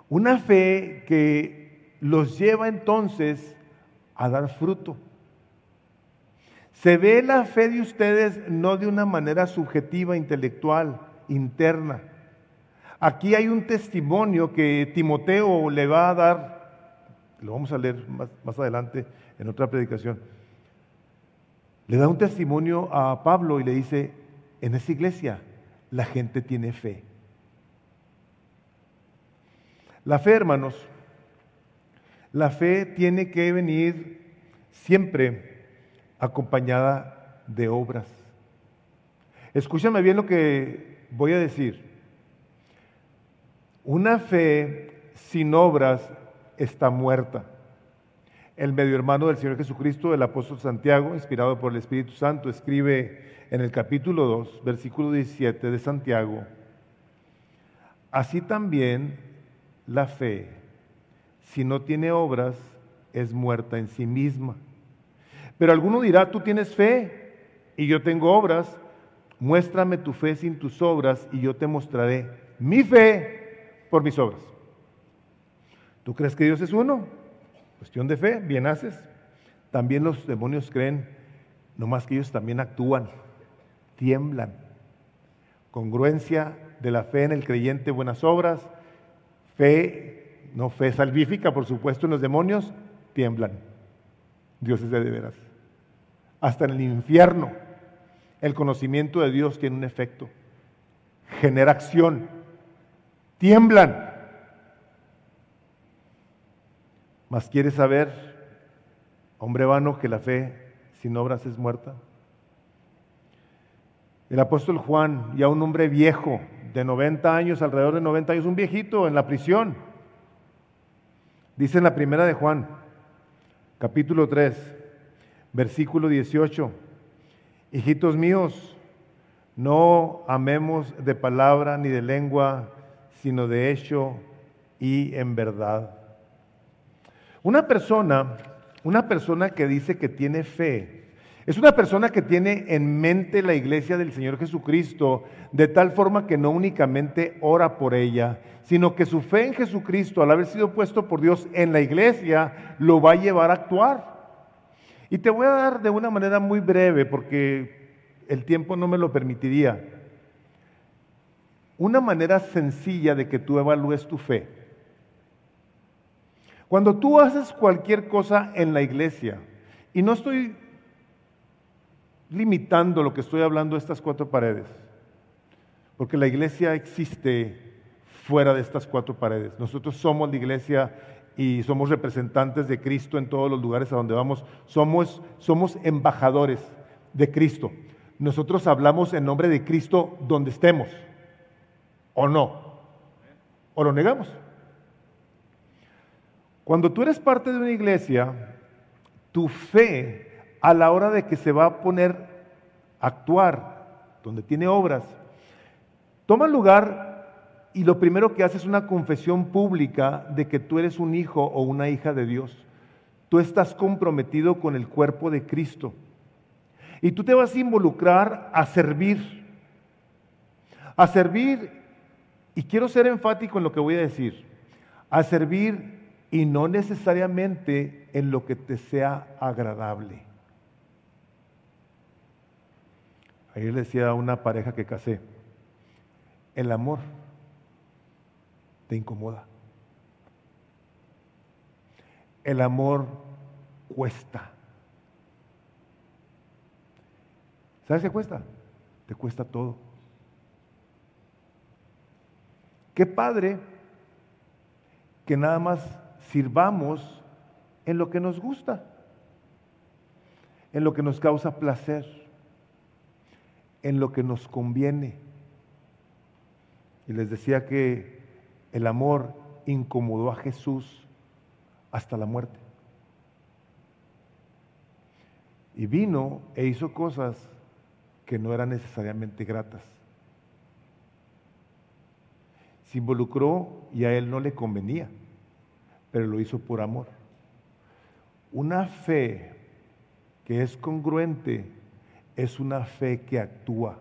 Una fe que los lleva entonces a dar fruto. Se ve la fe de ustedes no de una manera subjetiva, intelectual, interna. Aquí hay un testimonio que Timoteo le va a dar, lo vamos a leer más, adelante en otra predicación. Le da un testimonio a Pablo y le dice, en esa iglesia la gente tiene fe. La fe, hermanos, la fe tiene que venir siempre acompañada de obras. Escúchame bien lo que voy a decir, una fe sin obras está muerta. El medio hermano del Señor Jesucristo, el apóstol Santiago, inspirado por el Espíritu Santo, escribe en el capítulo 2, versículo 17 de Santiago, así también la fe, si no tiene obras, es muerta en sí misma. Pero alguno dirá, tú tienes fe y yo tengo obras muéstrame tu fe sin tus obras y yo te mostraré mi fe por mis obras. ¿Tú crees que Dios es uno? Cuestión de fe, bien haces. También los demonios creen, no más que ellos también actúan, tiemblan. Congruencia de la fe en el creyente, buenas obras, fe, no fe salvífica, por supuesto, en los demonios, tiemblan. Dios es de veras. Hasta en el infierno el conocimiento de Dios tiene un efecto. Genera acción. Tiemblan. Mas quieres saber, hombre vano, que la fe sin obras es muerta. El apóstol Juan, ya un hombre viejo, de 90 años, alrededor de 90 años, un viejito en la prisión, dice en la primera de Juan, capítulo 3, versículo 18, Hijitos míos, no amemos de palabra ni de lengua, sino de hecho y en verdad. Una persona, una persona que dice que tiene fe, es una persona que tiene en mente la iglesia del Señor Jesucristo de tal forma que no únicamente ora por ella, sino que su fe en Jesucristo, al haber sido puesto por Dios en la iglesia, lo va a llevar a actuar. Y te voy a dar de una manera muy breve, porque el tiempo no me lo permitiría, una manera sencilla de que tú evalúes tu fe. Cuando tú haces cualquier cosa en la iglesia, y no estoy limitando lo que estoy hablando a estas cuatro paredes, porque la iglesia existe fuera de estas cuatro paredes. Nosotros somos la iglesia y somos representantes de Cristo en todos los lugares a donde vamos. Somos, somos embajadores de Cristo. Nosotros hablamos en nombre de Cristo donde estemos, o no, o lo negamos. Cuando tú eres parte de una iglesia, tu fe a la hora de que se va a poner a actuar, donde tiene obras, toma lugar y lo primero que hace es una confesión pública de que tú eres un hijo o una hija de Dios. tú estás comprometido con el cuerpo de Cristo. Y tú te vas a involucrar a servir. A servir, y quiero ser enfático en lo que voy a decir, a servir y no necesariamente en lo que te sea agradable. Ayer le decía a una pareja que casé, el amor te incomoda. El amor cuesta. ¿Sabes qué cuesta? Te cuesta todo. Qué padre que nada más sirvamos en lo que nos gusta, en lo que nos causa placer, en lo que nos conviene. Y les decía que el amor incomodó a Jesús hasta la muerte. Y vino e hizo cosas que no eran necesariamente gratas. Se involucró y a él no le convenía, pero lo hizo por amor. Una fe que es congruente es una fe que actúa.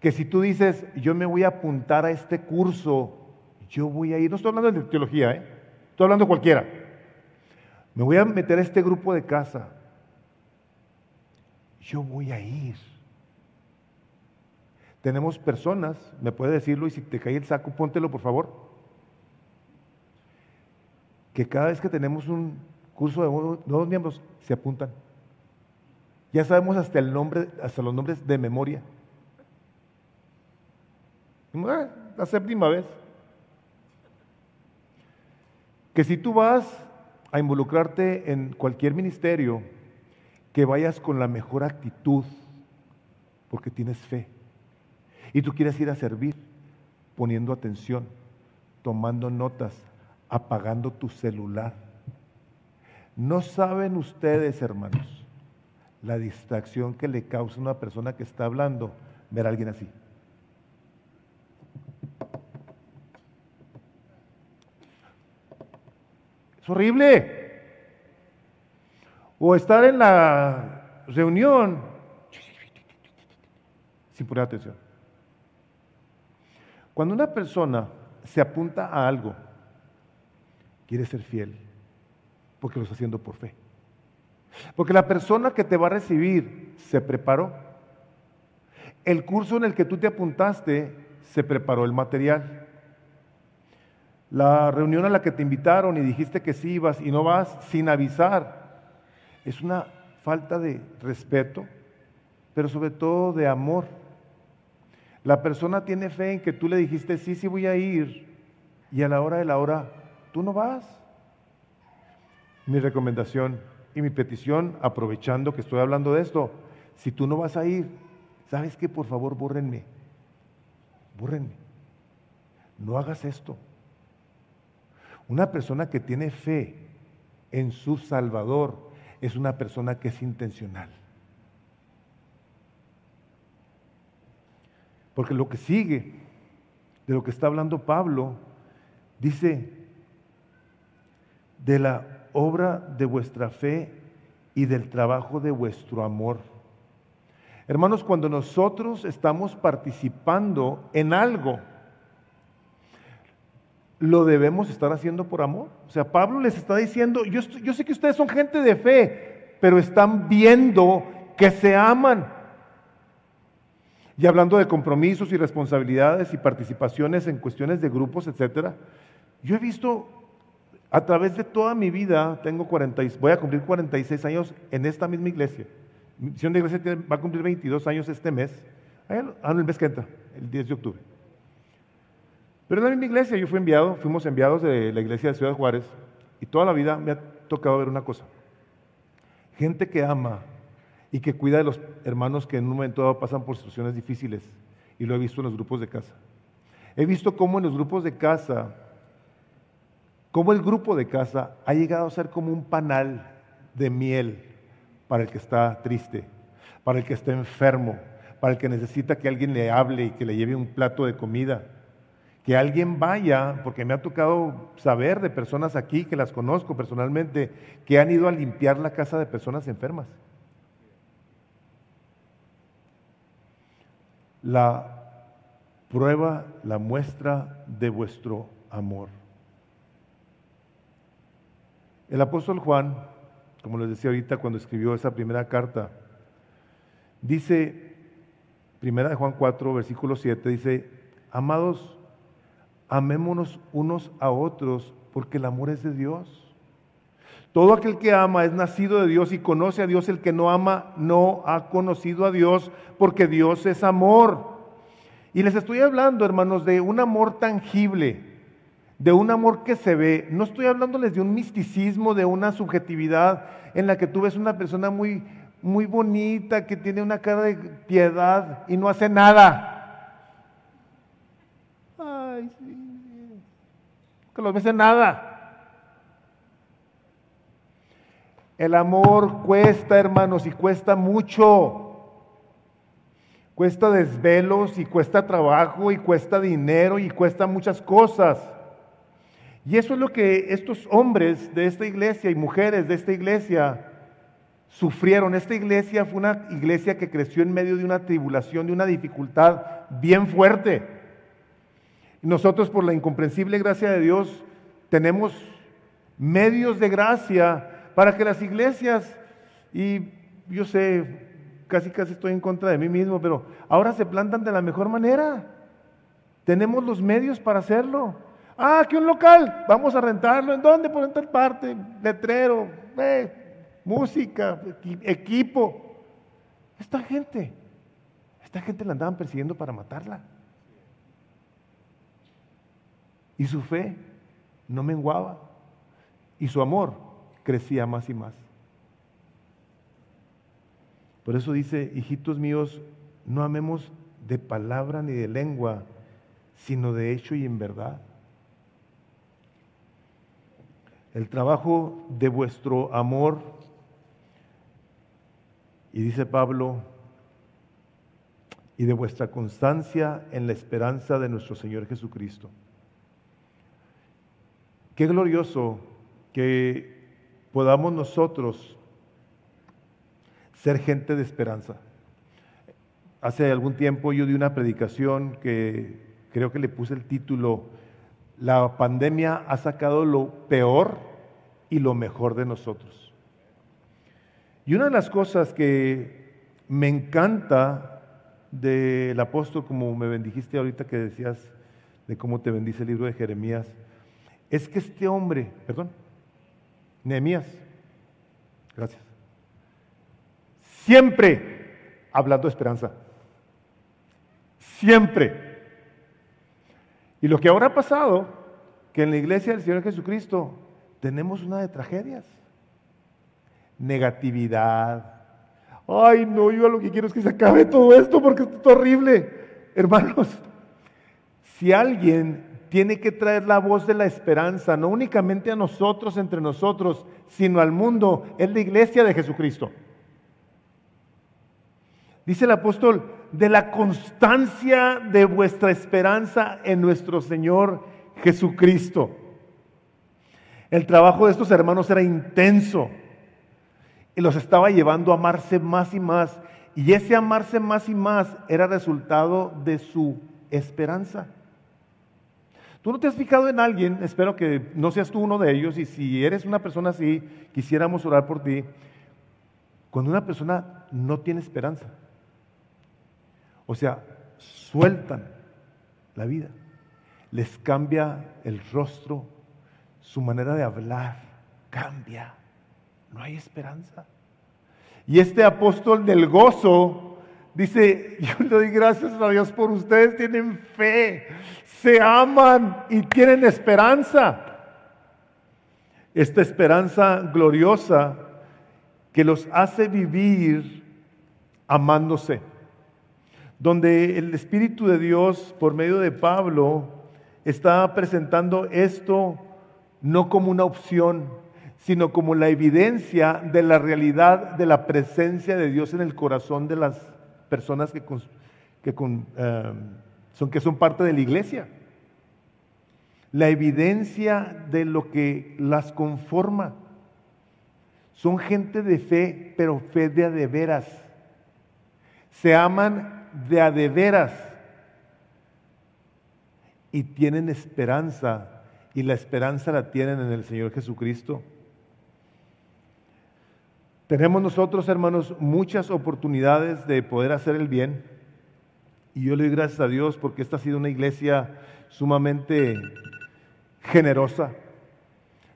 Que si tú dices, yo me voy a apuntar a este curso, yo voy a ir, no estoy hablando de teología, ¿eh? estoy hablando de cualquiera. Me voy a meter a este grupo de casa. Yo voy a ir. Tenemos personas, me puede decirlo y si te cae el saco, póntelo por favor. Que cada vez que tenemos un curso de nuevos miembros, se apuntan. Ya sabemos hasta el nombre, hasta los nombres de memoria. Ah, la séptima vez. Que si tú vas a involucrarte en cualquier ministerio, que vayas con la mejor actitud, porque tienes fe. Y tú quieres ir a servir, poniendo atención, tomando notas, apagando tu celular. No saben ustedes, hermanos, la distracción que le causa a una persona que está hablando ver a alguien así. Horrible. O estar en la reunión sin poner atención. Cuando una persona se apunta a algo, quiere ser fiel, porque lo está haciendo por fe. Porque la persona que te va a recibir se preparó. El curso en el que tú te apuntaste se preparó el material. La reunión a la que te invitaron y dijiste que sí ibas y no vas sin avisar, es una falta de respeto, pero sobre todo de amor. La persona tiene fe en que tú le dijiste, sí, sí voy a ir, y a la hora de la hora, tú no vas. Mi recomendación y mi petición, aprovechando que estoy hablando de esto, si tú no vas a ir, ¿sabes qué? Por favor, bórrenme. Bórrenme. No hagas esto. Una persona que tiene fe en su Salvador es una persona que es intencional. Porque lo que sigue de lo que está hablando Pablo, dice, de la obra de vuestra fe y del trabajo de vuestro amor. Hermanos, cuando nosotros estamos participando en algo, lo debemos estar haciendo por amor. O sea, Pablo les está diciendo, yo, sé que ustedes son gente de fe, pero están viendo que se aman. Y hablando de compromisos y responsabilidades y participaciones en cuestiones de grupos, etcétera, yo he visto a través de toda mi vida, tengo 40, voy a cumplir 46 años en esta misma iglesia. Mi misión de iglesia va a cumplir 22 años este mes, ah, el mes que entra, el 10 de octubre. Pero en la misma iglesia yo fui enviado, fuimos enviados de la iglesia de Ciudad Juárez y toda la vida me ha tocado ver una cosa. Gente que ama y que cuida de los hermanos que en un momento dado pasan por situaciones difíciles y lo he visto en los grupos de casa. He visto cómo en los grupos de casa, cómo el grupo de casa ha llegado a ser como un panal de miel para el que está triste, para el que está enfermo, para el que necesita que alguien le hable y que le lleve un plato de comida que alguien vaya, porque me ha tocado saber de personas aquí que las conozco personalmente, que han ido a limpiar la casa de personas enfermas. La prueba, la muestra de vuestro amor. El apóstol Juan, como les decía ahorita cuando escribió esa primera carta, dice, primera de Juan 4, versículo 7, dice, amados, amémonos unos a otros, porque el amor es de Dios. Todo aquel que ama es nacido de Dios y conoce a Dios. El que no ama no ha conocido a Dios, porque Dios es amor. Y les estoy hablando, hermanos, de un amor tangible, de un amor que se ve. No estoy hablándoles de un misticismo, de una subjetividad en la que tú ves una persona muy, muy bonita, que tiene una cara de piedad y no hace nada. Ay, sí. Que los ves nada. El amor cuesta, hermanos, y cuesta mucho. Cuesta desvelos y cuesta trabajo y cuesta dinero y cuesta muchas cosas. Y eso es lo que estos hombres de esta iglesia y mujeres de esta iglesia sufrieron. Esta iglesia fue una iglesia que creció en medio de una tribulación, de una dificultad bien fuerte. Nosotros por la incomprensible gracia de Dios tenemos medios de gracia para que las iglesias, y yo sé, casi casi estoy en contra de mí mismo, pero ahora se plantan de la mejor manera. Tenemos los medios para hacerlo. Ah, que un local, vamos a rentarlo. ¿En dónde? Por en tal parte, letrero, eh, música, equipo. Esta gente, esta gente la andaban persiguiendo para matarla. Y su fe no menguaba. Y su amor crecía más y más. Por eso dice, hijitos míos, no amemos de palabra ni de lengua, sino de hecho y en verdad. El trabajo de vuestro amor, y dice Pablo, y de vuestra constancia en la esperanza de nuestro Señor Jesucristo. Qué glorioso que podamos nosotros ser gente de esperanza. Hace algún tiempo yo di una predicación que creo que le puse el título, La pandemia ha sacado lo peor y lo mejor de nosotros. Y una de las cosas que me encanta del apóstol, como me bendijiste ahorita que decías de cómo te bendice el libro de Jeremías, es que este hombre, perdón, Nehemías, gracias, siempre hablando de esperanza, siempre. Y lo que ahora ha pasado, que en la iglesia del Señor Jesucristo tenemos una de tragedias, negatividad. Ay, no, yo lo que quiero es que se acabe todo esto porque esto es horrible. Hermanos, si alguien tiene que traer la voz de la esperanza, no únicamente a nosotros, entre nosotros, sino al mundo. Es la iglesia de Jesucristo. Dice el apóstol, de la constancia de vuestra esperanza en nuestro Señor Jesucristo. El trabajo de estos hermanos era intenso y los estaba llevando a amarse más y más. Y ese amarse más y más era resultado de su esperanza. Tú no te has fijado en alguien, espero que no seas tú uno de ellos, y si eres una persona así, quisiéramos orar por ti. Cuando una persona no tiene esperanza, o sea, sueltan la vida, les cambia el rostro, su manera de hablar cambia, no hay esperanza. Y este apóstol del gozo dice, yo le doy gracias a Dios por ustedes, tienen fe, se aman y tienen esperanza. Esta esperanza gloriosa que los hace vivir amándose. Donde el Espíritu de Dios, por medio de Pablo, está presentando esto no como una opción, sino como la evidencia de la realidad de la presencia de Dios en el corazón de las personas que, con, eh, son, que son parte de la iglesia. la evidencia de lo que las conforma. Son gente de fe, pero fe de a veras. Se aman de a y tienen esperanza y la esperanza la tienen en el Señor Jesucristo. Tenemos nosotros, hermanos, muchas oportunidades de poder hacer el bien y yo le doy gracias a Dios porque esta ha sido una iglesia sumamente generosa,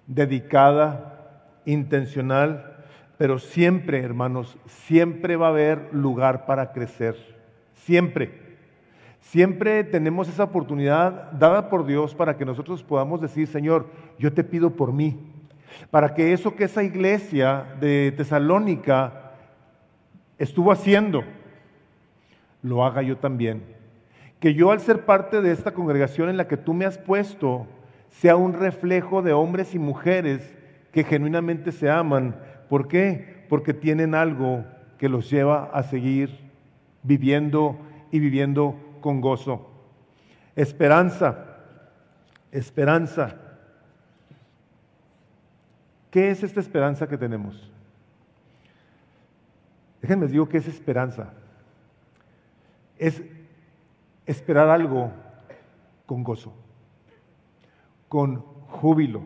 dedicada, intencional, pero siempre, hermanos, siempre va a haber lugar para crecer, siempre. Siempre tenemos esa oportunidad dada por Dios para que nosotros podamos decir, Señor, yo te pido por mí, para que eso que esa iglesia de Tesalónica estuvo haciendo, lo haga yo también. Que yo al ser parte de esta congregación en la que tú me has puesto, sea un reflejo de hombres y mujeres que genuinamente se aman. ¿Por qué? Porque tienen algo que los lleva a seguir viviendo y viviendo con gozo. Esperanza, esperanza. ¿Qué es esta esperanza que tenemos? Déjenme digo que es esperanza. Es esperar algo con gozo con júbilo.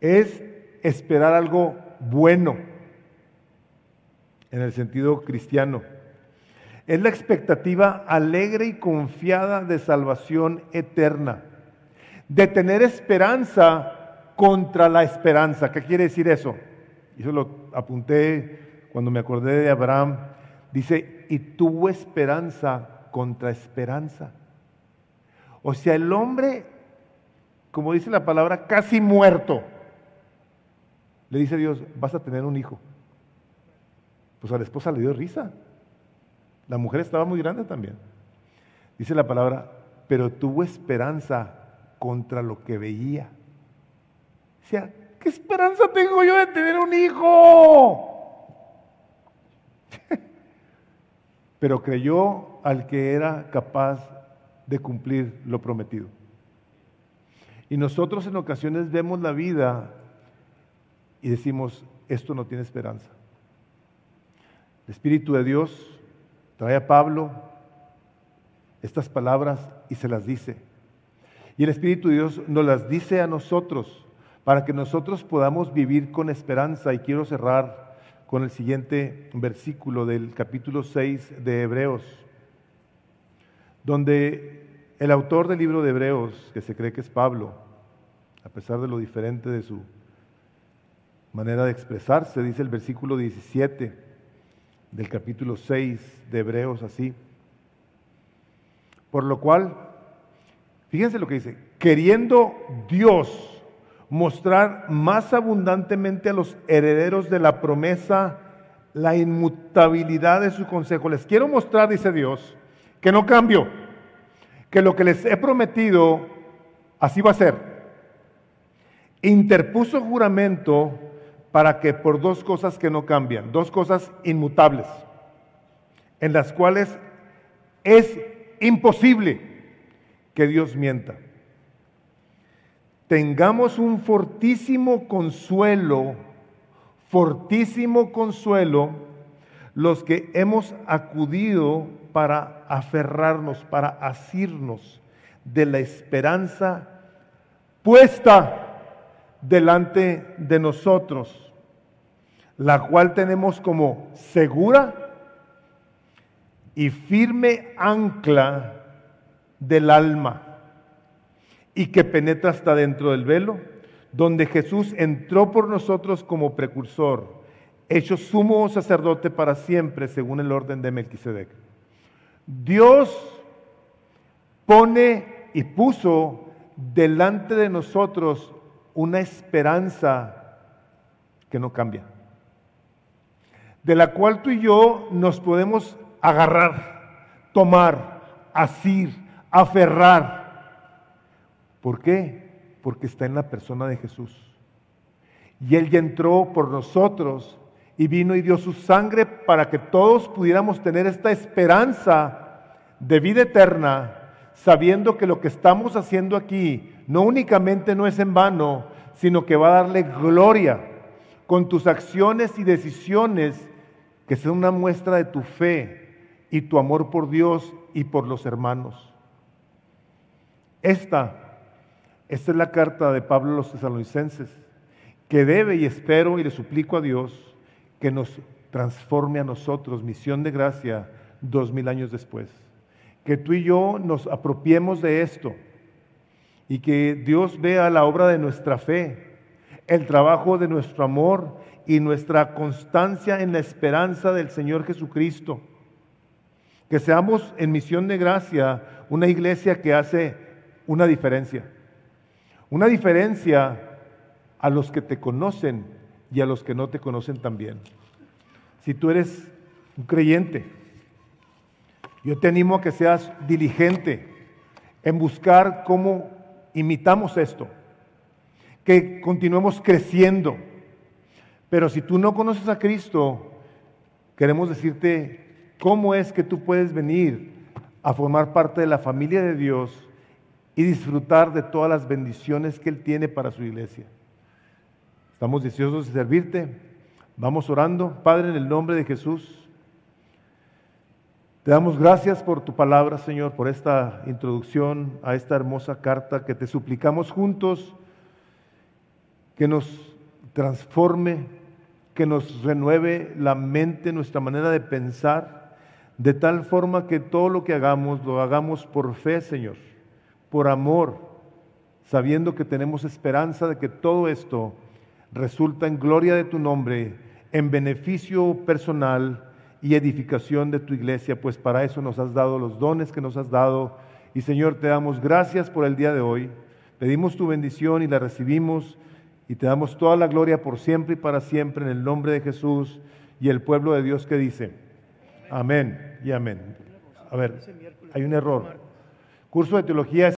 Es esperar algo bueno en el sentido cristiano. Es la expectativa alegre y confiada de salvación eterna, de tener esperanza contra la esperanza. ¿Qué quiere decir eso? Eso lo apunté cuando me acordé de Abraham. Dice, y tuvo esperanza contra esperanza. O sea, el hombre como dice la palabra, casi muerto, le dice Dios, vas a tener un hijo. Pues a la esposa le dio risa. La mujer estaba muy grande también. Dice la palabra, pero tuvo esperanza contra lo que veía. O sea, ¿qué esperanza tengo yo de tener un hijo? pero creyó al que era capaz de cumplir lo prometido. Y nosotros en ocasiones vemos la vida y decimos, esto no tiene esperanza. El Espíritu de Dios trae a Pablo estas palabras y se las dice. Y el Espíritu de Dios nos las dice a nosotros para que nosotros podamos vivir con esperanza. Y quiero cerrar con el siguiente versículo del capítulo 6 de Hebreos, donde el autor del libro de Hebreos, que se cree que es Pablo, a pesar de lo diferente de su manera de expresarse, dice el versículo 17 del capítulo 6 de Hebreos así. Por lo cual, fíjense lo que dice, queriendo Dios mostrar más abundantemente a los herederos de la promesa la inmutabilidad de su consejo. Les quiero mostrar, dice Dios, que no cambio que lo que les he prometido, así va a ser. Interpuso juramento para que por dos cosas que no cambian, dos cosas inmutables, en las cuales es imposible que Dios mienta. Tengamos un fortísimo consuelo, fortísimo consuelo, los que hemos acudido para aferrarnos, para asirnos de la esperanza puesta delante de nosotros, la cual tenemos como segura y firme ancla del alma y que penetra hasta dentro del velo, donde Jesús entró por nosotros como precursor, hecho sumo sacerdote para siempre según el orden de Melquisedec. Dios pone y puso delante de nosotros una esperanza que no cambia, de la cual tú y yo nos podemos agarrar, tomar, asir, aferrar. ¿Por qué? Porque está en la persona de Jesús. Y Él ya entró por nosotros y vino y dio su sangre para que todos pudiéramos tener esta esperanza de vida eterna, sabiendo que lo que estamos haciendo aquí no únicamente no es en vano, sino que va a darle gloria con tus acciones y decisiones que sean una muestra de tu fe y tu amor por Dios y por los hermanos. Esta, esta es la carta de Pablo a los tesalonicenses, que debe y espero y le suplico a Dios que nos transforme a nosotros, misión de gracia, dos mil años después. Que tú y yo nos apropiemos de esto y que Dios vea la obra de nuestra fe, el trabajo de nuestro amor y nuestra constancia en la esperanza del Señor Jesucristo. Que seamos en misión de gracia una iglesia que hace una diferencia. Una diferencia a los que te conocen y a los que no te conocen también. Si tú eres un creyente, yo te animo a que seas diligente en buscar cómo imitamos esto, que continuemos creciendo. Pero si tú no conoces a Cristo, queremos decirte cómo es que tú puedes venir a formar parte de la familia de Dios y disfrutar de todas las bendiciones que Él tiene para su iglesia. Estamos deseosos de servirte. Vamos orando. Padre, en el nombre de Jesús. Te damos gracias por tu palabra, Señor, por esta introducción a esta hermosa carta que te suplicamos juntos que nos transforme, que nos renueve la mente, nuestra manera de pensar, de tal forma que todo lo que hagamos lo hagamos por fe, Señor, por amor, sabiendo que tenemos esperanza de que todo esto resulta en gloria de tu nombre, en beneficio personal y edificación de tu iglesia, pues para eso nos has dado los dones que nos has dado. Y Señor, te damos gracias por el día de hoy. Pedimos tu bendición y la recibimos y te damos toda la gloria por siempre y para siempre en el nombre de Jesús y el pueblo de Dios que dice, amén y amén. A ver, hay un error. Curso de teología